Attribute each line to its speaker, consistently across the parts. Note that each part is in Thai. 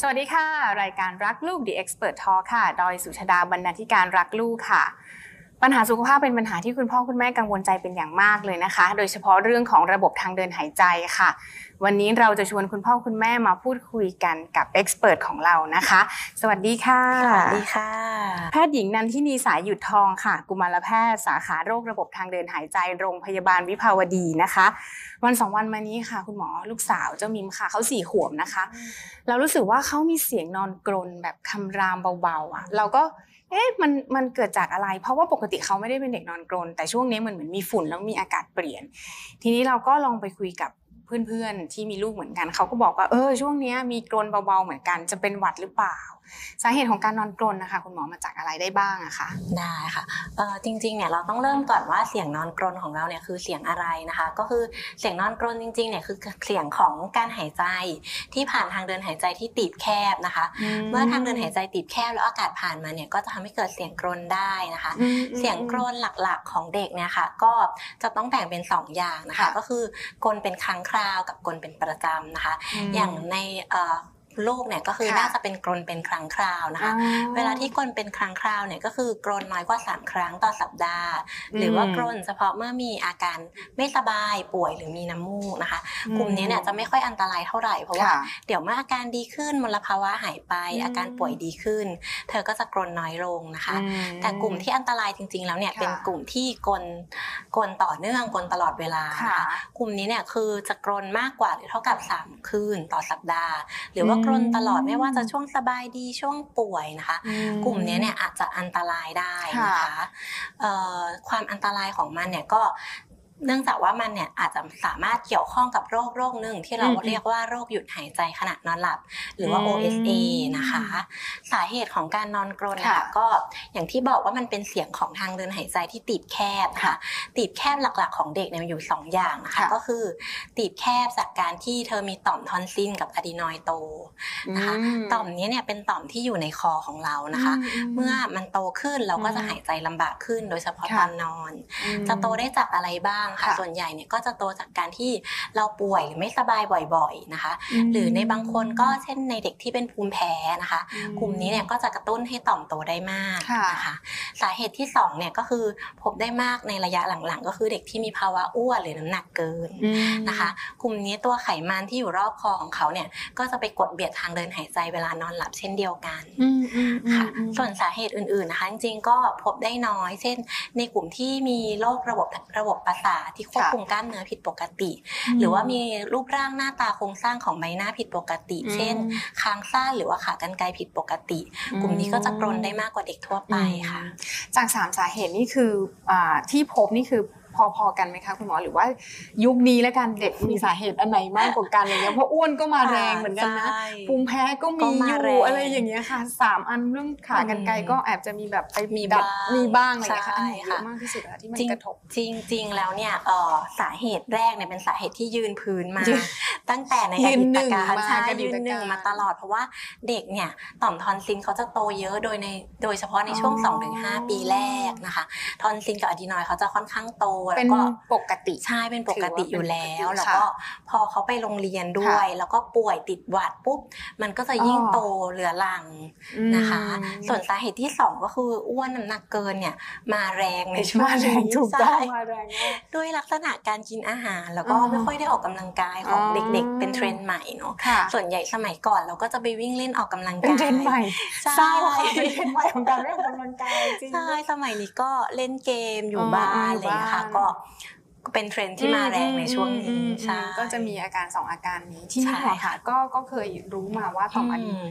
Speaker 1: สวัสดีค่ะ รายการรักลูก The Expert Talk ค่ะโดยสุชาดาบรรณาธิการรักลูกค่ะ ปัญหาสุขภาพเป็นปัญหาที่คุณพ่อคุณแม่กังวลใจเป็นอย่างมากเลยนะคะ โดยเฉพาะเรื่องของระบบทางเดินหายใจค่ะ วันนี้เราจะชวนคุณพ่อคุณแม่มาพูดคุยกันกับเอ็กซ์เพรสของเรานะคะ สวัสดีค่ะ
Speaker 2: สวัสดีค่ะ
Speaker 1: แพทย์หญิงนันทินีสายหยุดทองค่ะ กุมารแพทย์สาขาโรคระบบทางเดินหายใจโรงพยาบาลวิภาวดีนะคะ วันสองวันมานี้ค่ะ คุณหมอลูกสาวเจ้ามิมค่ะเขาสี่ขวบนะคะ เรารู้สึกว่าเขามีเสียงนอนกรนแบบคำรามเบาๆอะเราก็เอ๊ะมันมันเกิดจากอะไร เพราะว่าปกติเขาไม่ได้เป็นเด็กนอนกรนแต่ช่วงนี้มันเหมือนมีฝุ่นแล้วมีอากาศเปลี่ยน ทีนี้เราก็ลองไปคุยกับเพื่อนๆที่มีลูกเหมือนกันเขาก็บอกว่าเออช่วงนี้มีกรนเบาๆเหมือนกันจะเป็นหวัดหรือเปล่า สาเหตุของการนอนกรนนะคะ คุณหมอมาจากอะไรได้บ้างอะคะ
Speaker 2: ได้ค่ะเอ่อจริงๆเนี่ยเราต้องเริ่มก่อนว่าเสียงนอนกรนของเราเนี่ยคือเสียงอะไรนะคะ ก็คือเสียงนอนกรนจริงๆเนี่ยคือเสียงของการหายใจที่ผ่านทางเดินหายใจที่ตีบแคบนะคะ เมื่อทางเดินหายใจตีบแคบแล้วอากาศผ่านมาเนี่ยก็จะทำให้เกิดเสียงกรนได้นะคะ
Speaker 1: อืม
Speaker 2: เสียงกรนหลักๆของเด็กเนี่ยค่ะก็จะต้องแบ่งเป็น 2 อย่างนะคะ
Speaker 1: ค่ะ
Speaker 2: ก็คือกรนเป็นครั้งคราวกับกรนเป็นประจำนะคะ อย่างใน เอ่อลูกเนี่ยก็คือ
Speaker 1: ค่ะ
Speaker 2: น่าจะเป็นกรนเป็นครั้งคราวนะคะ
Speaker 1: อ่
Speaker 2: เวลาที่กรนเป็นครั้งคราวเนี่ยก็คือกรนน้อยกว่า 3 ครั้งต่อสัปดาห์ หรือว่ากรนเฉพาะเมื่อมีอาการไม่สบายป่วยหรือมีน้ำมูกนะคะ กลุ่มนี้เนี่ยจะไม่ค่อยอันตรายเท่าไหร่เพราะว่า
Speaker 1: ค่ะ
Speaker 2: เดี๋ยวเมื่ออาการดีขึ้นมลภาวะหายไป
Speaker 1: อืม
Speaker 2: อาการป่วยดีขึ้น เธอก็จะกรนน้อยลงนะคะ
Speaker 1: อืม
Speaker 2: แต่กลุ่มที่อันตรายจริง ๆ แล้วเนี่ย
Speaker 1: ค่ะ
Speaker 2: เป็นกลุ่มที่กลนกลต่อเนื่องกลตลอดเวลา
Speaker 1: ค่ะ
Speaker 2: กลุ่มนี้เนี่ยคือจะกรนมากกว่าหรือเท่ากับ 3 คืนต่อสัปดาห์ หรือว่า
Speaker 1: อืม
Speaker 2: กรนตลอดไม่ว่าจะช่วงสบายดีช่วงป่วยนะคะ
Speaker 1: อื
Speaker 2: กลุ่มนี้เนี่ยอาจจะอันตรายได้นะคะเอ่อความอันตรายของมันเนี่ยก็ เนื่องจากว่ามันเนี่ยอาจจะสามารถเกี่ยวข้องกับโรคโรคหนึ่งที่เรา
Speaker 1: อืม
Speaker 2: เรียกว่าโรคหยุดหายใจขณะนอนหลับ หรือว่า
Speaker 1: อืม
Speaker 2: OSA นะคะ สาเหตุของการนอนกรน
Speaker 1: ค่ะ
Speaker 2: ค่ะก็อย่างที่บอกว่ามันเป็นเสียงของทางเดินหายใจที่ตีบแคบนะคะตีบแคบหลักๆ ของเด็กเนี่ยมีอยู่ 2 อย่างนะคะ
Speaker 1: ค่ะ
Speaker 2: ก็คือตีบแคบจากการที่เธอมีต่อมทอนซิลกับอะดีนอยโตนะคะต่อมนี้เนี่ยเป็นต่อมที่อยู่ในคอของเรานะคะ เมื่อมันโตขึ้นเราก็จะ
Speaker 1: อืม
Speaker 2: หายใจลำบากขึ้น โดยเฉพาะ
Speaker 1: ค่ะ
Speaker 2: ตอนนอน
Speaker 1: อืม
Speaker 2: จะโตได้จากอะไรบ้างค่ะ
Speaker 1: ค่ะ
Speaker 2: ส่วนใหญ่เนี่ยก็จะโตจากการที่เราป่วยหรือไม่สบายบ่อยๆนะคะ
Speaker 1: ม
Speaker 2: หรือในบางคนก็เช่นในเด็กที่เป็นภูมิแพ้นะคะ
Speaker 1: อืม
Speaker 2: กลุ่มนี้เนี่ยก็จะกระตุ้นให้ต่อมโตได้มาก
Speaker 1: ค่ะ
Speaker 2: นะคะ สาเหตุที่สองเนี่ยก็คือพบได้มากในระยะหลังๆ ก็คือเด็กที่มีภาวะอ้วนหรือน้ำหนักเกิน
Speaker 1: อืม
Speaker 2: นะคะ กลุ่มนี้ตัวไขมันที่อยู่รอบคอของเขาเนี่ยก็จะไปกดเบียดทางเดินหายใจเวลานอนหลับเช่นเดียวกัน
Speaker 1: อืมอืมอืม
Speaker 2: ค่ะ
Speaker 1: อืม
Speaker 2: ส่วนสาเหตุอื่นๆนะคะจริงๆก็พบได้น้อย เช่น ในกลุ่มที่มีโรคระบบระบบประสาทที่ควบคุมกล้ามเนื้อผิดปกติ หรือว่ามีรูปร่างหน้าตาโครงสร้างของใบหน้าผิดปกติ
Speaker 1: อืม
Speaker 2: เช่น คางสั้นหรือว่าขากรรไกรผิดปกติ กลุ่มนี้ก็จะกรนได้มากกว่าเด็กทั่วไปค่ะ
Speaker 1: จากสามสาเหตุนี่คืออ่าที่พบนี่คือ พอๆกันไหมคะคุณหมอหรือว่ายุคนี้แล้วกันเด็กมีสาเหตุอันไหนมากกว่ากันอะไรเงี้ยเพราะอ้วนก็มาแรงเหมือนกันนะ
Speaker 2: ใช่
Speaker 1: ภูมิแพ้ก็
Speaker 2: ก็
Speaker 1: มี
Speaker 2: มา
Speaker 1: อ
Speaker 2: แร
Speaker 1: ยู่
Speaker 2: ง
Speaker 1: อะไรอย่างเงี้ยค่ะสามอันเรื่องขากันไกร
Speaker 2: อืม
Speaker 1: ก็แอบจะมีแบบไป
Speaker 2: มี
Speaker 1: ดัด
Speaker 2: บ้าง
Speaker 1: มีบ้างอะไรอย่างเงี้ยค่ะ
Speaker 2: ใช่
Speaker 1: อันไหนเยอะ
Speaker 2: ค่ะ
Speaker 1: มากที่สุดอะที่มัน
Speaker 2: จริง
Speaker 1: กระทบ
Speaker 2: จริงๆแล้วเนี่ยเอ่อสาเหตุแรกเนี่ยเป็นสาเหตุที่ยืนพื้นมา
Speaker 1: ยืน
Speaker 2: ตั้งแต่ใน
Speaker 1: ยื
Speaker 2: อนดี
Speaker 1: หนึ่
Speaker 2: ต
Speaker 1: ง
Speaker 2: การ
Speaker 1: มา
Speaker 2: ใช่
Speaker 1: อดี
Speaker 2: ยื
Speaker 1: ต
Speaker 2: นหนึ่ง
Speaker 1: การ
Speaker 2: มาตลอดเพราะว่าเด็กเนี่ยต่อมทอนซิลเขาจะโตเยอะโดยในโดยเฉพาะในช่วง
Speaker 1: อ๋อ
Speaker 2: 2-5 ปีแรกนะคะ ทอนซิลกับอะดีนอยด์เขาจะค่อนข้างโตแล้
Speaker 1: เป็น
Speaker 2: วก็
Speaker 1: ปกติ
Speaker 2: ใช่เป็นปกติอยู่แล้ว
Speaker 1: ถือว่าเป็นปกติ
Speaker 2: แล้วก็พอเขาไปโรงเรียนด้วย แล้วก็ป่วยติดหวัดปุ๊บมันก็จะยิ่ง
Speaker 1: อ๋อ
Speaker 2: โตเหลือหลังนะคะ
Speaker 1: อืม
Speaker 2: ส่วนสาเหตุที่สองก็คืออ้วนน้ำหนักเกินเนี่ยมาแรงในช่วง
Speaker 1: มาแรง
Speaker 2: นี้
Speaker 1: ถูกต้อง
Speaker 2: ใช่
Speaker 1: มาแรงมาก
Speaker 2: ด้วยลักษณะการกินอาหารแล้วก็
Speaker 1: อ่า
Speaker 2: ไม่ค่อยได้ออกกำลังกายของ
Speaker 1: อ๋อ
Speaker 2: เด็กๆเป็นเทรนด์ใหม่เนาะ
Speaker 1: ค่ะ
Speaker 2: ส่วนใหญ่สมัยก่อนเราก็จะไปวิ่งเล่นออกกำลัง
Speaker 1: เป็น
Speaker 2: กาย
Speaker 1: เทรนด์ใหม่
Speaker 2: ใช่
Speaker 1: เศร้าค่ะเป็นเทรนด์ใหม่ของการเล่นออกกำลังกายจริง
Speaker 2: ใช่สมัยนี้ก็เล่นเกมอยู่
Speaker 1: อ๋อ
Speaker 2: บ้า
Speaker 1: อ๋อนอยู่
Speaker 2: อะไรอย่างเงี้ยค่ะ
Speaker 1: บ้าน
Speaker 2: ก็ก็เป็นเทรนด์ที่มาแรงในช่วง
Speaker 1: อื
Speaker 2: นี้
Speaker 1: ม
Speaker 2: ใช่
Speaker 1: ก็จะมีอาการสองอาการนี้ที่
Speaker 2: ใช่
Speaker 1: นี่หมอค่ะก็ก็เคยรู้มาว่าต่อมอะดี
Speaker 2: ม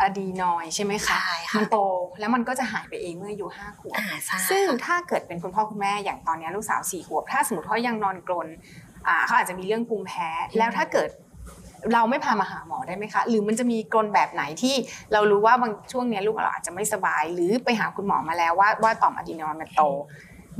Speaker 1: อะดีนอยด์ใช่ไหมคะ
Speaker 2: ใช่ค่ะ
Speaker 1: มันโตแล้วมันก็จะหายไปเองเมื่ออายุห้าขวบ
Speaker 2: อ่าใช่
Speaker 1: ซึ่งถ้าเกิดเป็นคุณพ่อคุณแม่อย่างตอนนี้ลูกสาวสี่ขวบ ถ้าสมมติเขายังนอนกรนอ่า เขาอาจจะมีเรื่องภูมิแพ้ แล้วถ้าเกิดเราไม่พามาหาหมอได้ไหมคะ หรือมันจะมีกรนแบบไหนที่เรารู้ว่าบางช่วงเนี้ยลูกเราอาจจะไม่สบาย หรือไปหาคุณหมอมาแล้วว่าว่าต่อมอะดีนอยด์มันโต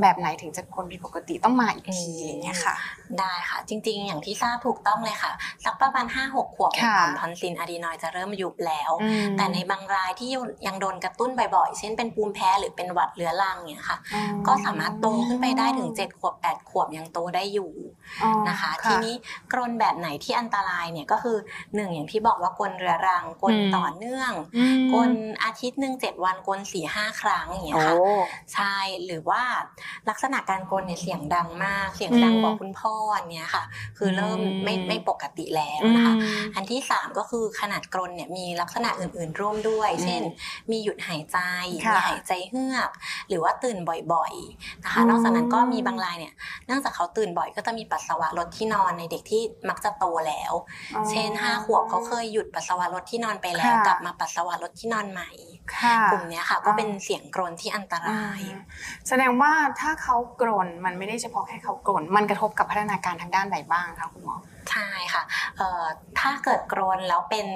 Speaker 1: แบบไหนถึงจะคนผิดปกติต้องมาอีกที
Speaker 2: อืม
Speaker 1: อย่างเงี้ยค่ะ
Speaker 2: ได้ค่ะจริงๆ อย่างที่ทราบถูกต้องเลยค่ะ สักประมาณ 5-6 ขวบเนี่ย
Speaker 1: ค่ะ
Speaker 2: ต่อมทอนซิลอะดีนอยด์จะเริ่มยุบแล้ว
Speaker 1: อืม
Speaker 2: แต่ในบางรายที่ยังโดนกระตุ้นบ่อยๆ เช่นเป็นภูมิแพ้หรือเป็นหวัดเรื้อรังเนี่ยค่ะ
Speaker 1: อ๋อ
Speaker 2: ก็สามารถโตขึ้นไปได้ถึง 7 ขวบ 8 ขวบยังโตได้อยู่
Speaker 1: อ๋อ
Speaker 2: นะคะ ทีนี้กรนแบบไหนที่อันตรายเนี่ยก็คือหนึ่งอย่างที่บอกว่ากลเรื้อรังกล
Speaker 1: อืม
Speaker 2: ต่อเนื่อง
Speaker 1: อืม
Speaker 2: กลอาทิตย์หนึ่งเจ็ดวันกลสี่ห้าครั้งอย่างเงี้ย
Speaker 1: โอ้
Speaker 2: ค่ะใช่หรือว่าลักษณะการกลนเนี่ยเสียงดังมาก เสียงดัง
Speaker 1: อืม
Speaker 2: กว่าคุณพ่ออันเนี้ยค่ะ คือเริ่ม
Speaker 1: อืม
Speaker 2: ไม่ไม่ปกติแล้ว
Speaker 1: อื
Speaker 2: นะคะ
Speaker 1: ม
Speaker 2: อันที่สามก็คือขนาดกรนเนี่ยมีลักษณะอื่น ๆ ร่วมด้วย
Speaker 1: อืม
Speaker 2: เช่น มีหยุดหายใจ
Speaker 1: ค่ะ
Speaker 2: มีหายใจเฮือก หรือว่าตื่นบ่อยๆนะคะ
Speaker 1: อืม
Speaker 2: นอกจากนั้นก็มีบางรายเนี่ยเนื่องจากเขาตื่นบ่อยก็จะมีปัสสาวะลดที่นอนในเด็กที่มักจะโตแล้ว
Speaker 1: อ๋อ
Speaker 2: เช่นห้าขวบเขาเคยหยุดปัสสาวะลดที่นอนไปแล้ว
Speaker 1: ค่ะ
Speaker 2: กลับมาปัสสาวะลดที่นอนใหม่
Speaker 1: ค่ะ
Speaker 2: กลุ่มเนี้ยค่ะก็เป็นเสียงกรนที่อันตราย
Speaker 1: อืมแสดงว่าถ้าเขากรนมันไม่ได้เฉพาะแค่เขากรนมันกระทบกับพัฒนาการทางด้านใดบ้างคะคุณหมอ
Speaker 2: ใช่ค่ะเอ่อถ้าเกิดกรนแล้วเป็น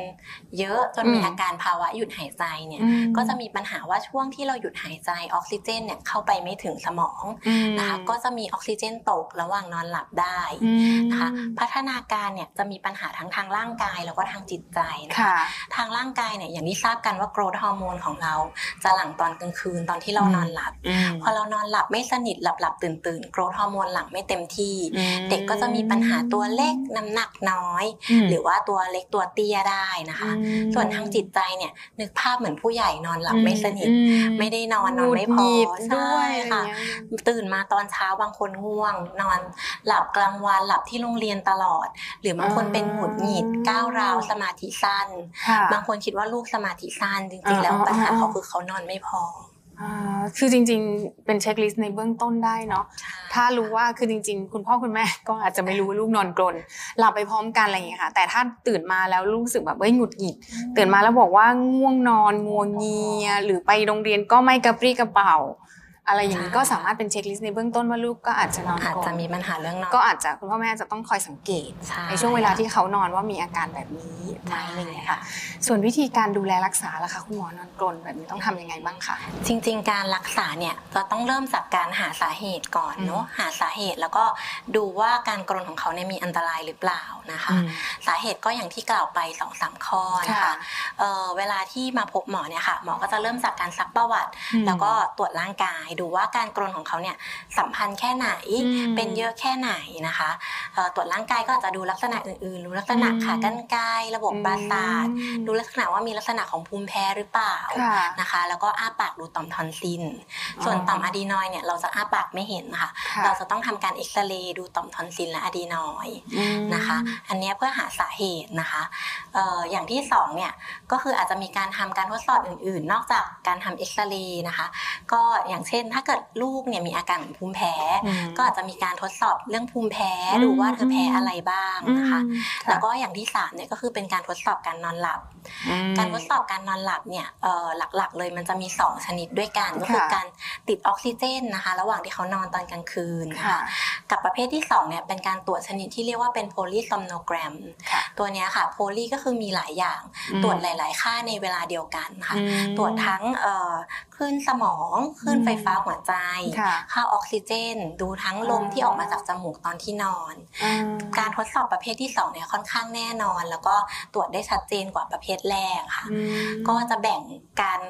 Speaker 2: เยอะจนมี
Speaker 1: อืม
Speaker 2: อาการภาวะหยุดหายใจเนี่ย
Speaker 1: อืม
Speaker 2: ก็จะมีปัญหาว่าช่วงที่เราหยุดหายใจออกซิเจนเนี่ยเข้าไปไม่ถึงสมอง
Speaker 1: อืม
Speaker 2: นะคะก็จะมีออกซิเจนตกระหว่างนอนหลับได้
Speaker 1: อืม
Speaker 2: นะคะพัฒนาการเนี่ยจะมีปัญหาทั้งทางร่างกายแล้วก็ทางจิตใจนะคะ
Speaker 1: ค่ะ
Speaker 2: ทางร่างกายเนี่ยอย่างที่ทราบกันว่าโกรทฮอร์โมนของเราจะหลั่งตอนกลางคืนตอนที่เรานอนหลับ
Speaker 1: อืม
Speaker 2: พอเรานอนหลับไม่สนิทหลับหลับตื่นตื่นโกรทฮอร์โมนหลั่งไม่เต็มที่
Speaker 1: อืม
Speaker 2: เด็กก็จะมีปัญหาตัวเล็กน้ำหนักน้อย
Speaker 1: ม
Speaker 2: หรือว่าตัวเล็กตัวเตี้ยได้นะคะ
Speaker 1: อืม
Speaker 2: ส่วนทางจิตใจเนี่ยนึกภาพเหมือนผู้ใหญ่นอนหลับไม่สนิท
Speaker 1: อื
Speaker 2: ไม่ได้นอนนอนไม่พอ
Speaker 1: หงุดหงิด
Speaker 2: ใช่
Speaker 1: ด้วยอะไร
Speaker 2: ค่ะ
Speaker 1: เงี้ย
Speaker 2: ตื่นมาตอนเช้าบางคนง่วง นอนหลับกลางวันหลับที่โรงเรียนตลอด หรือบางคนเป็นหงุดหงิดก้าวร้าวสมาธิสั้น
Speaker 1: ค่ะ
Speaker 2: บางคนคิดว่าลูกสมาธิสั้นจริงๆแล้ว
Speaker 1: อ่า
Speaker 2: ปัญหา
Speaker 1: อ่า
Speaker 2: เขาคือเขานอนไม่พอ
Speaker 1: อ่า คือจริงๆ เป็นเช็คลิสต์ในเบื้องต้นได้เนาะ
Speaker 2: ใช่
Speaker 1: ถ้ารู้ว่าคือจริง ๆ คุณพ่อคุณแม่ก็อาจจะไม่รู้ว่าลูกนอนกรนหลับไปพร้อมกันอะไรอย่างเงี้ยค่ะ แต่ถ้าตื่นมาแล้วรู้สึกแบบเฮ้ยหงุดหงิด ตื่นมาแล้วบอกว่าง่วงนอนงัวเงีย หรือไปโรงเรียนก็ไม่กระปรี้กระเป๋า อะไรอย่างนี้ก็สามารถเป็นเช็คลิสต์ในเบื้องต้นว่าลูกก็อาจจะนอน
Speaker 2: อาจ
Speaker 1: กร
Speaker 2: จะ
Speaker 1: น
Speaker 2: มีปัญหาเรื่องนอน
Speaker 1: ก็อาจจะคุณพ่อแม่จะต้องคอยสังเกต
Speaker 2: ใช่
Speaker 1: ในช่วงเวลาที่เขานอนว่ามีอาการแบบนี้ไหมอะไรอย่างเงี้ยค่ะ ส่วนวิธีการดูแลรักษาล่ะคะคุณหมอนอนกรนแบบนี้ต้องทำยังไงบ้างคะ
Speaker 2: จริง ๆ การรักษาเนี่ยเราต้องเริ่มจากการหาสาเหตุก่อนเนาะหาสาเหตุแล้วก็ดูว่าการกรนของเขาเนี่ยมีอันตรายหรือเปล่านะคะ สาเหตุก็อย่างที่กล่าวไป2อสามข้อนะคะ
Speaker 1: ค่ะ
Speaker 2: เอ่อเวลาที่มาพบหมอเนี่ยค่ะหมอก็จะเริ่มจากการซักประวัติ
Speaker 1: อืม
Speaker 2: แล้วก็ตรวจร่างกายดูว่าการกรนของเขาเนี่ยสัมพันธ์แค่ไหน
Speaker 1: อืม
Speaker 2: เป็นเยอะแค่ไหนนะคะเอ่อตรวจร่างกายก็อาจจะดูลักษณะอื่นๆ ดูลักษณะ
Speaker 1: อืม
Speaker 2: ขากรรไกรระบบประสาท
Speaker 1: อืม
Speaker 2: ดูลักษณะว่ามีลักษณะของภูมิแพ้หรือเปล่า
Speaker 1: ค่ะ
Speaker 2: นะคะ แล้วก็อ้าปากดูต่อมทอนซิล ส่วนต่อมอะดีนอยด์เนี่ยเราจะอ้าปากไม่เห็นค่ะ
Speaker 1: ค่ะ
Speaker 2: เราจะต้องทำการเอ็กซเรย์ดูต่อมทอนซิลและอะดีนอยด์
Speaker 1: อืม
Speaker 2: นะคะ อันเนี้ยเพื่อหาสาเหตุนะคะเอ่ออย่างที่สองเนี่ยก็คืออาจจะมีการทำการทดสอบอื่น ๆ นอกจากการทำเอ็กซเรย์นะคะ ก็อย่างเช่นถ้าเกิดลูกเนี่ยมีอาการเหมือนภูมิแพ้
Speaker 1: อืม
Speaker 2: ก็อาจจะมีการทดสอบเรื่องภูมิแพ้
Speaker 1: อืม
Speaker 2: ดูว่าเธอแพ้อะไรบ้างนะคะ
Speaker 1: อืม
Speaker 2: แล้วก็อย่างที่สามเนี่ยก็คือเป็นการทดสอบการนอนหลับ
Speaker 1: อืม
Speaker 2: การทดสอบการนอนหลับเนี่ยเอ่อหลักๆ เลยมันจะมี 2 ชนิดด้วยกันก็คือ
Speaker 1: ค่ะ
Speaker 2: การติดออกซิเจนนะคะ ระหว่างที่เขานอนตอนกลางคืนนะ
Speaker 1: ค่ะ
Speaker 2: คะกับประเภทที่2เนี่ยเป็นการตรวจชนิดที่เรียกว่าเป็นโพลีซอมโนแกรม
Speaker 1: ค่ะ
Speaker 2: ตัวเนี้ยค่ะโพลีก็คือมีหลายอย่าง
Speaker 1: อืม
Speaker 2: ตรวจหลาย ๆ ค่าในเวลาเดียวกันค่ะ
Speaker 1: อืม
Speaker 2: ตรวจทั้งเอ่อคลื่นสมองคลื่นไฟฟ้าหัวใจ
Speaker 1: ค่ะ
Speaker 2: ค่าออกซิเจน ดูทั้งลมที่ออกมาจากจมูกตอนที่นอน
Speaker 1: อืม
Speaker 2: การทดสอบประเภทที่สองเนี่ยค่อนข้างแน่นอน แล้วก็ตรวจได้ชัดเจนกว่าประเภทแรกค่ะ
Speaker 1: อืม
Speaker 2: ก็จะแบ่งการ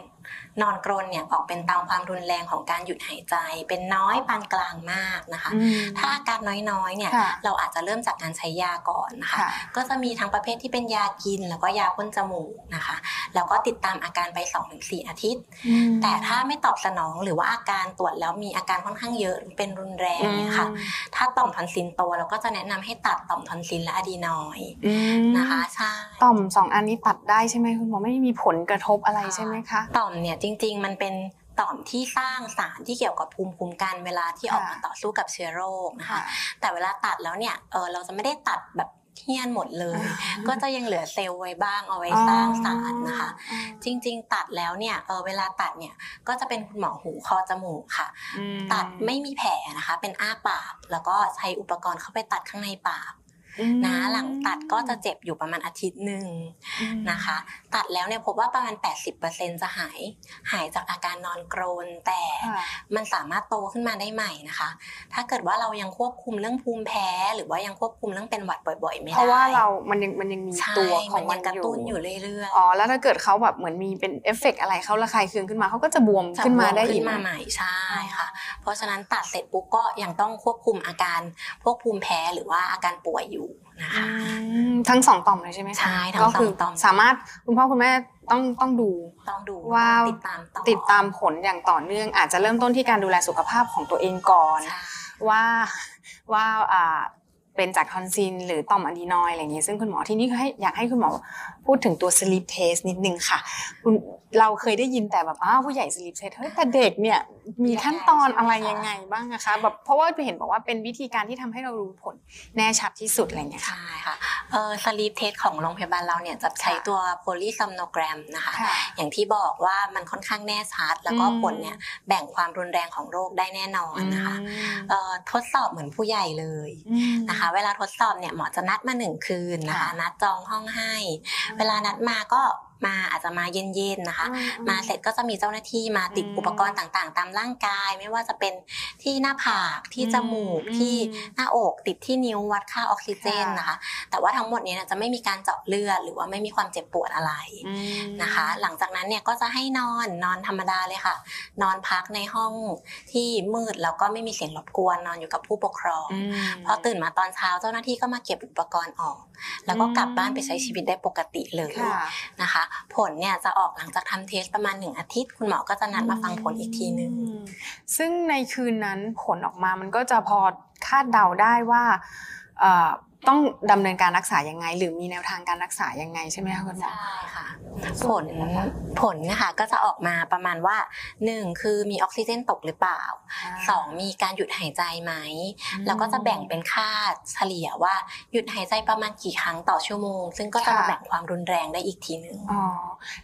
Speaker 2: นอนกรนเนี่ยออกเป็นตามความรุนแรงของการหยุดหายใจ เป็นน้อยปานกลางมากนะคะ
Speaker 1: อืม
Speaker 2: ถ้าอาการน้อยๆเนี่ย
Speaker 1: ค่ะ
Speaker 2: เราอาจจะเริ่มจากการใช้ยาก่อนนะคะ
Speaker 1: ค่ะ
Speaker 2: ก็จะมีทั้งประเภทที่เป็นยากิน แล้วก็ยาพ่นจมูกนะคะ แล้วก็ติดตามอาการไป 2-4 อาทิตย์
Speaker 1: อืม
Speaker 2: แต่ถ้าไม่ตอบสนองหรือว่าอาการตรวจแล้วมีอาการค่อนข้างเยอะเป็นรุนแรงเนี่ยค่ะ ถ้าต่อมทอนซิลโตเราก็จะแนะนำให้ตัดต่อมทอนซิลและอะดีนอยด์
Speaker 1: อืม
Speaker 2: นะคะใช่
Speaker 1: ต่อมสองอันนี้ตัดได้ใช่ไหมคุณหมอไม่มีผลกระทบอะไรใช่ไหมคะ
Speaker 2: ต่อมเนี่ยจริง ๆ มันเป็นต่อมที่สร้างสารที่เกี่ยวกับภูมิคุ้มกันเวลาที่ออกมา
Speaker 1: ค่ะ
Speaker 2: ต่อสู้กับเชื้อโรคนะคะ
Speaker 1: ค่ะ
Speaker 2: แต่เวลาตัดแล้วเนี่ยเออเราจะไม่ได้ตัดแบบเทียนหมดเลย ก็จะยังเหลือเซลล์ไว้บ้างเอาไว้สร้างสารนะคะ
Speaker 1: อ๋อ
Speaker 2: จริง ๆ ตัดแล้วเนี่ยเออเวลาตัดเนี่ยก็จะเป็นคุณหมอหูคอจมูกค่ะ
Speaker 1: อืม
Speaker 2: ตัดไม่มีแผลนะคะ เป็นอ้าปาก แล้วก็ใช้อุปกรณ์เข้าไปตัดข้างในปาก นะหลังตัดก็จะเจ็บอยู่ประมาณอาทิตย์หนึ่งนะคะ ตัดแล้วเนี่ยพบว่าประมาณ 80%จะหายหายจากอาการนอนกรน แต่
Speaker 1: ค่ะ
Speaker 2: มันสามารถโตขึ้นมาได้ใหม่นะคะ ถ้าเกิดว่าเรายังควบคุมเรื่องภูมิแพ้ หรือว่ายังควบคุมเรื่องเป็นหวัดบ่อย ๆ ไม่ได้
Speaker 1: เพราะว่าเรามันยังมันยังมี
Speaker 2: ใช่
Speaker 1: ตัวของ
Speaker 2: มั
Speaker 1: มัน
Speaker 2: ยังกระตุ้นอยู่เรื่อยๆ
Speaker 1: อ๋อแล้วถ้าเกิดเขาแบบเหมือนมีเป็นเอฟเฟกต์อะไรเขาระคายเคืองขึ้นมาเขาก็จะบวม
Speaker 2: จะ
Speaker 1: ขึ้นมาได้
Speaker 2: บว
Speaker 1: อี
Speaker 2: ขึ้
Speaker 1: ก
Speaker 2: นมาใหม่ใช่ค่ะ เพราะฉะนั้นตัดเสร็จปุ๊บก็ยังต้องควบคุมอาการพวกภูมิแพ้หรือว่าอาการป่วยอยู่นะคะ
Speaker 1: อืมทั้งสองต่อมเลยใช่ไหมคะ
Speaker 2: ใช่ทั้ง
Speaker 1: ก็คื
Speaker 2: สองต่อม
Speaker 1: สามารถคุณพ่อคุณแม่ต้องต้องดู
Speaker 2: ต้องดู
Speaker 1: ว่า
Speaker 2: ติดตามต่อ
Speaker 1: ติดตามผลอย่างต่อเนื่อง อาจจะเริ่มต้นที่การดูแลสุขภาพของตัวเองก่อน
Speaker 2: ใช่
Speaker 1: ว่าว่าอ่าเป็นจากทอนซิลหรือต่อมอะดีนอยด์อะไรอย่างเงี้ยซึ่งคุณหมอที่นี่ก็ให้อยากให้คุณหมอพูดถึงตัว sleep test นิดนึงค่ะ คุณเราเคยได้ยินแต่แบบอ้าวผู้ใหญ่ sleep test เฮ้ยแต่เด็กเนี่ยมีขั้นตอนอะไรยังไงบ้างนะคะแบบเพราะว่าเห็นบอกว่าเป็นวิธีการที่ทำให้เรารู้ผลแน่ชัดที่สุดอะไรอย่างเงี้ยค่ะ
Speaker 2: ใช่ค่ะเออ sleep test ของโรงพยาบาลเราเนี่ยจะใช้ตัว polysomnogram นะคะ
Speaker 1: ค่ะ
Speaker 2: อย่างที่บอกว่ามันค่อนข้างแน่ชัด แล้วก็
Speaker 1: อืม
Speaker 2: ผลเนี่ยแบ่งความรุนแรงของโรคได้แน่นอนนะคะ
Speaker 1: อืม
Speaker 2: เอ่อทดสอบเหมือนผู้ใหญ่เลย
Speaker 1: อืม
Speaker 2: นะคะ เวลาทดสอบเนี่ยหมอจะนัดมาหนึ่งคืนนะคะ
Speaker 1: ค่ะ
Speaker 2: นัดจองห้องให้เวลานัดมาก็ มาอาจจะมาเย็นๆนะคะ มาเสร็จก็จะมีเจ้าหน้าที่มาติด
Speaker 1: อืม
Speaker 2: อุปกรณ์ต่างๆ ตามร่างกาย ไม่ว่าจะเป็นที่หน้าผากที่จมูก
Speaker 1: อืม
Speaker 2: ที่หน้าอกติดที่นิ้ววัดค่าออกซิเจน
Speaker 1: ค่ะ
Speaker 2: นะคะ แต่ว่าทั้งหมดเนี้จะไม่มีการเจาะเลือดหรือว่าไม่มีความเจ็บปวดอะไร
Speaker 1: อืม
Speaker 2: นะคะ หลังจากนั้นเนี่ยก็จะให้นอนนอนธรรมดาเลยค่ะ นอนพักในห้องที่มืดแล้วก็ไม่มีเสียงรบกวนนอนอยู่กับผู้ปกครอง
Speaker 1: อืม
Speaker 2: พอตื่นมาตอนเช้าเจ้าหน้าที่ก็มาเก็บอุปกรณ์ออก แล้วก็กลับบ้านไปใช้ชีวิตได้ปกติเลย
Speaker 1: ค่ะ
Speaker 2: นะคะผลเนี่ยจะออกหลังจากทำเทสประมาณหนึ่งอาทิตย์ คุณหมอก็จะนัดมาฟังผลอีกทีหนึ่ง
Speaker 1: ซึ่งในคืนนั้นผลออกมามันก็จะพอคาดเดาได้ว่า ต้องดำเนินการรักษายังไง หรือมีแนวทางการรักษายังไงใช่ไหมคะคุณหมอ
Speaker 2: ใช่ค่ะผลผลนะคะก็จะออกมาประมาณว่าหนึ่งคือมีออกซิเจนตกหรือเปล่าสองมีการหยุดหายใจไหม แล้วก็จะแบ่งเป็นค่าเฉลี่ยว่าหยุดหายใจประมาณกี่ครั้งต่อชั่วโมง ซึ่งก็จะมาแบ่งความรุนแรงได้อีกทีหนึ่ง
Speaker 1: อ๋อ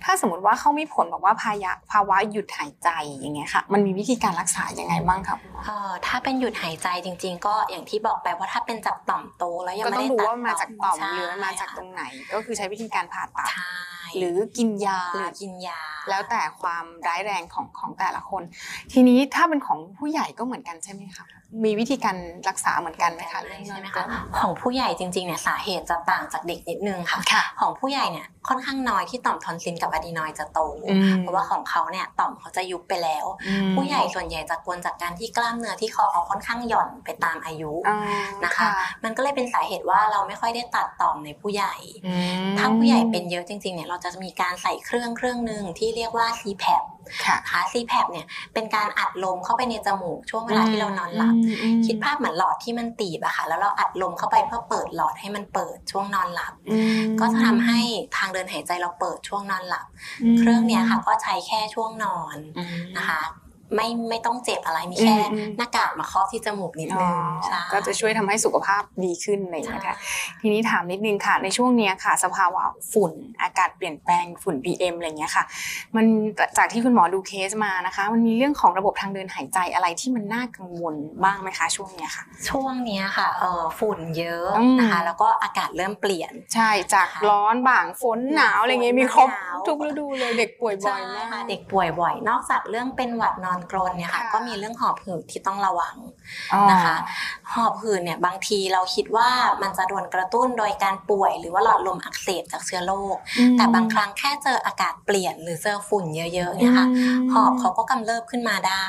Speaker 1: ถ้าสมมติว่าเขามีผลบอกว่าภายะภาวะหยุดหายใจอย่างเงี้ยค่ะ มันมีวิธีการรักษายังไงบ้างครับ
Speaker 2: เอ่อถ้าเป็นหยุดหายใจจริง ๆ ก็อย่างที่บอกไปว่าถ้าเป็นจากต่อมโตแล้วยัง
Speaker 1: ก็
Speaker 2: ไม่
Speaker 1: ต้อง
Speaker 2: ได้
Speaker 1: ดู
Speaker 2: ตัด
Speaker 1: ว่ามาจากต่อม
Speaker 2: ใช่
Speaker 1: หรือมาจากตรงไหน ก็คือใช้วิธีการผ่าตัด
Speaker 2: ใช่
Speaker 1: หรือกินยา
Speaker 2: หรือกินยา
Speaker 1: แล้วแต่ความร้ายแรงของของแต่ละคน ทีนี้ถ้าเป็นของผู้ใหญ่ก็เหมือนกันใช่ไหมคะมีวิธีการรักษาเหมือนกันไหมคะ
Speaker 2: ใช่ไหมคะของผู้ใหญ่จริงๆเนี่ยสาเหตุจะต่างจากเด็กนิดนึงค่ะ
Speaker 1: ค่ะ
Speaker 2: ของผู้ใหญ่เนี่ย ค่อนข้างน้อยที่ต่อมทอนซิลกับอะดีนอยด์จะโต
Speaker 1: อืม
Speaker 2: เพราะว่าของเขาเนี่ยต่อมเขาจะยุบไปแล้ว
Speaker 1: อืม
Speaker 2: ผู้ใหญ่ส่วนใหญ่จะกวนจากการที่กล้ามเนื้อที่คอเขาค่อนข้างหย่อนไปตามอายุ
Speaker 1: อ่า
Speaker 2: นะคะ มันก็เลยเป็นสาเหตุว่าเราไม่ค่อยได้ตัดต่อมในผู้ใหญ่
Speaker 1: อืม
Speaker 2: ถ้าผู้ใหญ่เป็นเยอะจริงๆเนี่ยเราจะมีการใส่เครื่องเครื่องหนึ่งที่เรียกว่า CPAP
Speaker 1: ค่ะ
Speaker 2: นะคะ CPAP เนี่ยเป็นการอัดลมเข้าไปในจมูกช่วงเวลาที่เรานอนหลับ
Speaker 1: อืมอืม
Speaker 2: คิดภาพเหมือนหลอดที่มันตีบอะค่ะ แล้วเราอัดลมเข้าไปเพื่อเปิดหลอดให้มันเปิดช่วงนอนหลับ
Speaker 1: อืม
Speaker 2: ก็จะทำให้ทางเดินหายใจเราเปิดช่วงนอนหลับ
Speaker 1: ม
Speaker 2: เครื่องเนี้ยค่ะก็ใช้แค่ช่วงนอน
Speaker 1: อืม
Speaker 2: นะคะ ไม่ไม่ต้องเจ็บอะไรมีแค่
Speaker 1: อืมอืม
Speaker 2: หน้ากากมาครอบที่จมูกนิด
Speaker 1: อ๋
Speaker 2: นึ
Speaker 1: อง
Speaker 2: ใช่
Speaker 1: ก็จะช่วยทำให้สุขภาพดีขึ้นอะไรอย่าง
Speaker 2: ใช่
Speaker 1: เงี้ยค่ะทีนี้ถามนิดนึงค่ะ ในช่วงเนี้ยค่ะ สภาวะฝุ่นอากาศเปลี่ยนแปลงฝุ่น PM อะไรเงี้ยค่ะ มันจากที่คุณหมอดูเคสมานะคะ มันมีเรื่องของระบบทางเดินหายใจอะไรที่มันน่ากังวลบ้างไหมคะ ช่วงเนี้ยค่ะ
Speaker 2: ช่วงเนี้ยค่ะเออฝุ่นเยอะ
Speaker 1: อืม
Speaker 2: นะคะแล้วก็อากาศเริ่มเปลี่ยน
Speaker 1: ใช่จากร้อนบ่างฝนหนาวอะไรเงี้ยมีครบ
Speaker 2: หนาว
Speaker 1: ทุกฤดูเลยเด็กป่วยบ่
Speaker 2: ใช่
Speaker 1: อยมาก
Speaker 2: ค่ะเด็กป่วยบ่อย นอกจากเรื่องเป็นหวัดนอนกรนเนี่ยค่ะ
Speaker 1: ค่ะ
Speaker 2: ก็มีเรื่องหอบหืดที่ต้องระวัง
Speaker 1: อ๋อ
Speaker 2: นะคะ หอบหืดเนี่ยบางทีเราคิดว่ามันจะโดนกระตุ้นโดยการป่วย หรือว่าหลอดลมอักเสบจากเชื้อโรค
Speaker 1: อืม
Speaker 2: แต่บางครั้งแค่เจออากาศเปลี่ยนหรือเจอฝุ่นเยอะๆเนี่ยค่ะ
Speaker 1: ม
Speaker 2: หอบเขาก็กำเริบขึ้นมาได้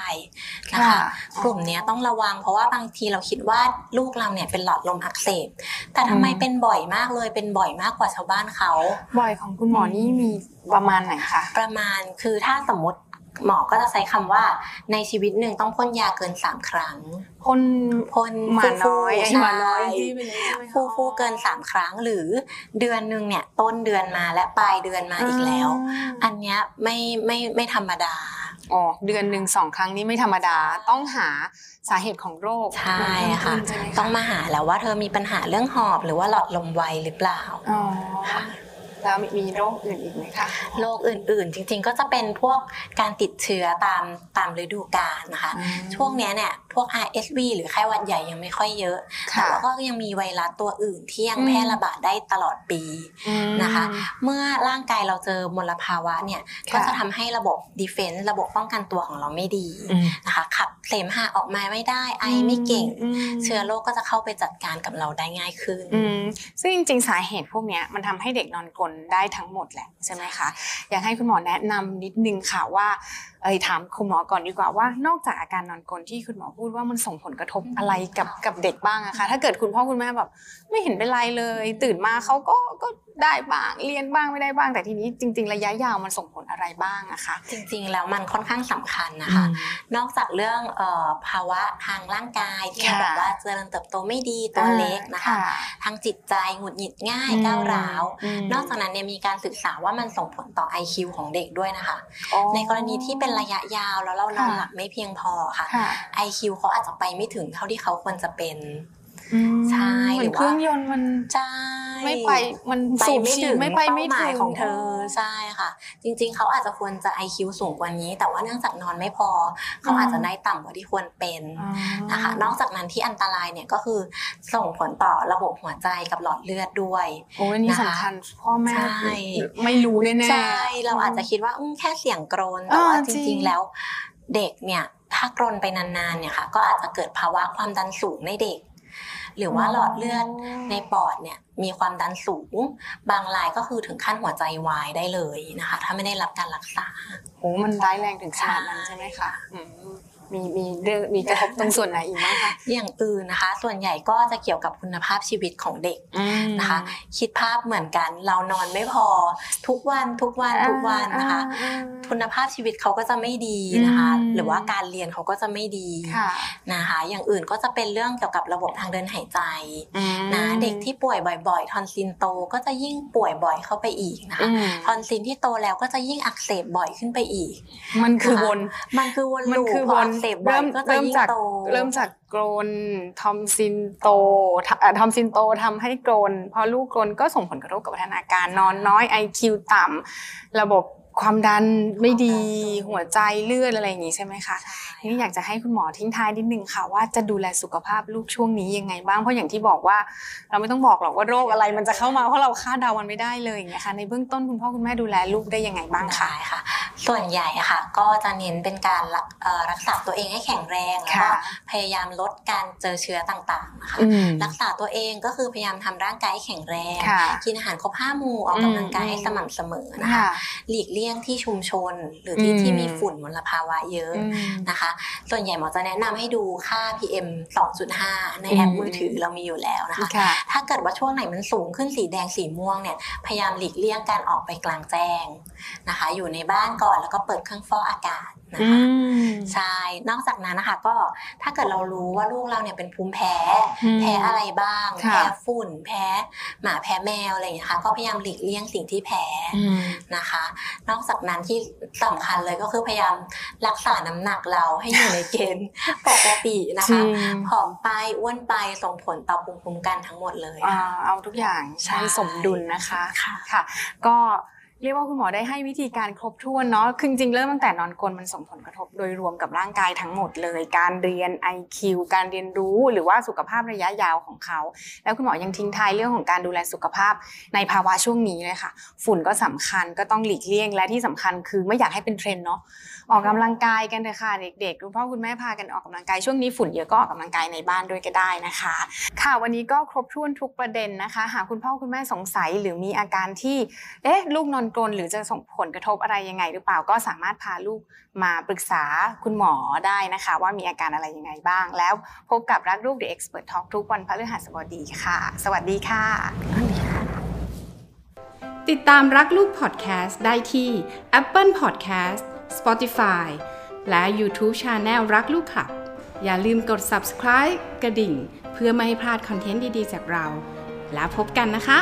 Speaker 2: นะคะ
Speaker 1: ค่ะ
Speaker 2: กลุ่มเนี้ยต้องระวัง เพราะว่าบางทีเราคิดว่าลูกเราเนี่ยเป็นหลอดลมอักเสบแต่ทำไม
Speaker 1: อืม
Speaker 2: เป็นบ่อยมากเลยเป็นบ่อยมากกว่าชาวบ้านเขา
Speaker 1: บ่อยของคุณหมอนี่มีประมาณไหนคะ
Speaker 2: ประมาณคือถ้าสมมติ หมอก็จะใช้คำว่าในชีวิตหนึ่งต้องพ่นยาเกิน3ครั้ง
Speaker 1: พ่น
Speaker 2: พ่น
Speaker 1: หมาน้อย
Speaker 2: ฟูๆ
Speaker 1: ไอ้
Speaker 2: ใช่
Speaker 1: หมาน้อยที่เป็นอย่างนี้ใช่ไหมคะ
Speaker 2: ฟูฟูๆเกิน3ครั้งหรือเดือนหนึ่งเนี่ยต้นเดือนมาและปลายเดือนมาอีกแล้ว อันเนี้ยไม่ไม่ไม่ธรรมดา
Speaker 1: อ๋อเดือนหนึ่งสองครั้งนี้ไม่ธรรมดาต้องหาสาเหตุของโรค
Speaker 2: ใช่ค่ะ
Speaker 1: ใช่ไหมคะ
Speaker 2: ต้องมาหาแล้วว่าเธอมีปัญหาเรื่องหอบหรือว่าหลอดลมไวหรือเปล่า
Speaker 1: อ๋อ
Speaker 2: ค่ะ
Speaker 1: แล้วมีมีโรคอื่นอีกไหมคะ
Speaker 2: โรคอื่นๆ จริงๆ ก็จะเป็นพวกการติดเชื้อตามตามฤดูกาลนะคะ
Speaker 1: อืม
Speaker 2: ช่วงเนี้ยเนี่ยพวก RSV หรือไข้หวัดใหญ่ยังไม่ค่อยเยอะ แต่
Speaker 1: ค่ะ
Speaker 2: ว่าก็ยังมีไวรัสตัวอื่นที่ยัง
Speaker 1: อืม
Speaker 2: แพร่ระบาดได้ตลอดปี
Speaker 1: อืม
Speaker 2: นะคะ เมื่อร่างกายเราเจอมลภาวะเนี่ย
Speaker 1: ค่ะ
Speaker 2: ก็จะทำให้ระบบดีเฟน s ์ระบบป้องกันตัวของเราไม่ดี
Speaker 1: อืม
Speaker 2: นะคะขับเสมหะออกมาไม่ได้ไอไม่เก่ง
Speaker 1: อืม
Speaker 2: เชื้อโรคก็จะเข้าไปจัดการกับเราได้ง่ายขึ้น
Speaker 1: อืมซึ่งจริงๆสาเหตุพวกเนี้ยมันทำให้เด็กนอนกรนได้ทั้งหมดแหละใช่ไหมคะอยากให้คุณหมอแนะนำนิดนึงค่ะว่าเอ้ยถามคุณหมอก่อนดีกว่าว่านอกจากอาการนอนกรนที่คุณหมอพูดว่ามันส่งผลกระทบอะไรกับกับเด็กบ้างอะคะถ้าเกิดคุณพ่อคุณแม่แบบไม่เห็นเป็นไรเลย ตื่นมาเขาก็ก็ได้บ้างเรียนบ้างไม่ได้บ้าง แต่ทีนี้จริง ๆ ระยะยาวมันส่งผลอะไรบ้างอะคะ
Speaker 2: จริงๆแล้วมันค่อนข้างสำคัญนะคะ นอกจากเรื่องเออภาวะทางร่างกายที่เรา
Speaker 1: ค่ะ
Speaker 2: บอกว่าเจริญเติบโตไม่ดีตัวเล็กนะคะ ทางจิตใจหงุดหงิดง่ายก้าวร้าว
Speaker 1: ม
Speaker 2: นอกจากนั้นเนี่ยมีการศึกษาว่ามันส่งผลต่อ IQ ของเด็กด้วยนะคะ
Speaker 1: อ๋อ
Speaker 2: ในกรณีที่เป็นระยะยาวแล้วเรานอน
Speaker 1: ค่ะ
Speaker 2: หลับไม่เพียงพอค่ะ
Speaker 1: ค่ะ
Speaker 2: IQ เขาอาจจะไปไม่ถึงเท่าที่เขาควรจะเป็น
Speaker 1: อืม
Speaker 2: ใช่
Speaker 1: เห
Speaker 2: หรื
Speaker 1: มือน
Speaker 2: อว่า
Speaker 1: เครื่องยนต์มัน
Speaker 2: ใช่
Speaker 1: ไม่ไปมัน
Speaker 2: ไป
Speaker 1: สูบ
Speaker 2: ไม่
Speaker 1: ฉี
Speaker 2: ถึ
Speaker 1: ด
Speaker 2: ง
Speaker 1: ไม่ไปไม่
Speaker 2: เป้าห
Speaker 1: ถึ
Speaker 2: มาย
Speaker 1: ง
Speaker 2: ของเธอใช่ค่ะ จริง ๆ เขาอาจจะควรจะ IQ สูงกว่านี้ แต่ว่าเนื่องจากนอนไม่พอ เขาอาจจะได้ต่ำกว่าที่ควรเป็น
Speaker 1: อ๋อ
Speaker 2: นะคะนอกจากนั้นที่อันตรายเนี่ยก็คือส่งผลต่อระบบหัวใจกับหลอดเลือดด้วย
Speaker 1: โอ้ยอันนี่
Speaker 2: นะคะ
Speaker 1: สำคัญพ่อแม่
Speaker 2: ใช่
Speaker 1: ไม่รู้แน่ๆ
Speaker 2: ใช่เราอาจจะคิดว่าอืมแค่เสียงกรนแต่ว่า
Speaker 1: อ่า
Speaker 2: จ
Speaker 1: จริ
Speaker 2: ริง
Speaker 1: ง
Speaker 2: ๆ แล้วเด็กเนี่ยถ้ากรนไปนานๆเนี่ยค่ะก็อาจจะเกิดภาวะความดันสูงในเด็ก หรือว่าหลอดเลือดในปอดเนี่ยมีความดันสูง บางรายก็คือถึงขั้นหัวใจวายได้เลยนะคะ ถ้าไม่ได้รับการรักษา
Speaker 1: โอ้มันร้ายแรงถึงขนาดนั้น
Speaker 2: ใช่
Speaker 1: ใช่ไหมคะอื มมีมีเรื่องมีกระทบตรงส่วนไหนอีกบ้างคะ
Speaker 2: อย่างอื่นนะคะ ส่วนใหญ่ก็จะเกี่ยวกับคุณภาพชีวิตของเด็กนะคะ คิดภาพเหมือนกัน เรานอนไม่พอทุกวันทุกวันทุกวันนะคะ
Speaker 1: อ่า
Speaker 2: คุณภาพชีวิตเขาก็จะไม่ดีนะคะ
Speaker 1: อืม
Speaker 2: หรือว่าการเรียนเขาก็จะไม่ดี
Speaker 1: ค่ะ
Speaker 2: นะคะ อย่างอื่นก็จะเป็นเรื่องเกี่ยวกับระบบทางเดินหายใจ
Speaker 1: อืม
Speaker 2: นะเด็กที่ป่วยบ่อย ๆ ทอนซิลโตก็จะยิ่งป่วยบ่อยเข้าไปอีกนะคะ
Speaker 1: อืม
Speaker 2: ทอนซิลที่โตแล้วก็จะยิ่งอักเสบบ่อยขึ้นไปอีก
Speaker 1: มันคือวน
Speaker 2: มันคือวน
Speaker 1: มัน
Speaker 2: loop
Speaker 1: คือ
Speaker 2: พ
Speaker 1: ว
Speaker 2: อนอักเสบบ่อย
Speaker 1: เริ่ม
Speaker 2: ก็จะ
Speaker 1: เริ่ม
Speaker 2: ยิ่ง
Speaker 1: จาก
Speaker 2: โต
Speaker 1: เริ่มจากกรนทอนซิลโตทอ่าทอนซิลโตทำให้กรนพอลูกกรนก็ส่งผลกระทบกับพัฒนาการนอนน้อย IQ ต่ำระบบ ความดันไม่ดีหัวใจเลือดอะไรอย่างงี้ใช่ไหมคะทีนี้อยากจะให้คุณหมอทิ้งท้ายนิดนึงค่ะ ว่าจะดูแลสุขภาพลูกช่วงนี้ยังไงบ้างเพราะอย่างที่บอกว่า เราไม่ต้องบอกหรอกว่าโรคอะไร มันจะเข้ามาเพราะเราคาดเดามันไม่ได้เลยอย่างเงี้ยค่ะในเบื้องต้นคุณพ่อคุณแม่ดูแลลูกได้ยังไงบ้างคะ
Speaker 2: ได้ค่ะ ส่วนใหญ่อะค่ะก็จะเน้นเป็นการรักเอ่อรักษาตัวเองให้แข็งแรงแล้วก็
Speaker 1: ค่ะ
Speaker 2: พยายามลดการเจอเชื้อต่างๆนะคะ
Speaker 1: อืม
Speaker 2: รักษาตัวเองก็คือพยายามทำร่างกายให้แข็งแรง
Speaker 1: ค่ะ
Speaker 2: กินอาหารครบห้าหมู่ออกกำลังกายให้สม่ำเสมอนะคะ
Speaker 1: ค่ะ
Speaker 2: หลีกเลี่ยงที่ชุมชน หรือที่
Speaker 1: อืม
Speaker 2: ที่มีฝุ่นมลภาวะเยอะ
Speaker 1: อืม
Speaker 2: นะคะ ส่วนใหญ่หมอจะแนะนำให้ดูค่า PM 2.5 ในแอป
Speaker 1: อืม
Speaker 2: มือถือเรามีอยู่แล้วนะคะ
Speaker 1: ค่ะ
Speaker 2: ถ้าเกิดว่าช่วงไหนมันสูงขึ้นสีแดงสีม่วงเนี่ยพยายามหลีกเลี่ยงการออกไปกลางแจ้งนะคะ อยู่ในบ้านก่อนแล้วก็เปิดเครื่องฟอกอากาศ นะ
Speaker 1: อื
Speaker 2: คะ
Speaker 1: ม
Speaker 2: ใช่ นอกจากนั้นนะคะ ก็ถ้าเกิดเรารู้ว่าลูกเราเนี่ยเป็นภูมิแพ้
Speaker 1: อืม
Speaker 2: แพ้อะไรบ้าง
Speaker 1: ค่ะ
Speaker 2: แพ้ฝุ่น แพ้หมาแพ้แมวอะไรอย่างเงี้ยค่ะ ก็พยายามหลีกเลี่ยงสิ่งที่แพ้
Speaker 1: อืม
Speaker 2: นะคะ นอกจากนั้นที่สำคัญเลยก็คือพยายามรักษาน้ำหนักเราให้อยู่ในเกณฑ์ปกตินะ
Speaker 1: จริ
Speaker 2: คะ
Speaker 1: ง
Speaker 2: ผอมไปอ้วนไปส่งผลต่อภูมิคุ้มกันทั้งหมดเลย
Speaker 1: อ่า
Speaker 2: ค่ะ
Speaker 1: เอาทุกอย่าง
Speaker 2: ใช่
Speaker 1: ใช้สมดุลนะคะ
Speaker 2: ค่ะ
Speaker 1: ค่ะก็ เรียกว่าคุณหมอได้ให้วิธีการครบถ้วนเนาะคือจริงๆเริ่มตั้งแต่นอนกรนมันส่งผลกระทบโดยรวมกับร่างกายทั้งหมดเลย การเรียน IQ การเรียนรู้หรือว่าสุขภาพระยะยาวของเขา แล้วคุณหมอยังทิ้งท้ายเรื่องของการดูแลสุขภาพในภาวะช่วงนี้เลยค่ะ ฝุ่นก็สำคัญก็ต้องหลีกเลี่ยงและที่สำคัญคือไม่อยากให้เป็นเทรนเนาะออกกำลังกายกันเถอะค่ะเด็กๆคุณพ่อคุณแม่พากันออกกำลังกายช่วงนี้ฝุ่นเยอะก็ออกกำลังกายในบ้านด้วยก็ได้นะคะ ค่ะวันนี้ก็ครบถ้วนทุกประเด็นนะคะ หากคุณพ่อคุณแม่สงสัยหรือมีอาการที่เอ๊ะลูกนอนกรนหรือจะส่งผลกระทบอะไรยังไง หรือเปล่าก็สามารถพาลูกมาปรึกษาคุณหมอได้นะคะ ว่ามีอาการอะไรยังไงบ้าง แล้วพบกับรักลูก The Expert Talk ทุกวันพฤหัสบดีค่ะ สวัสดีค่ะ
Speaker 3: ติดตามรักลูกพอดแคสต์ได้ที่ Apple Podcast Spotify และ YouTube Channel รักลูกขับ อย่าลืมกด subscribe กระดิ่ง เพื่อไม่ให้พลาดคอนเทนต์ดีๆ จากเรา แล้วพบกันนะคะ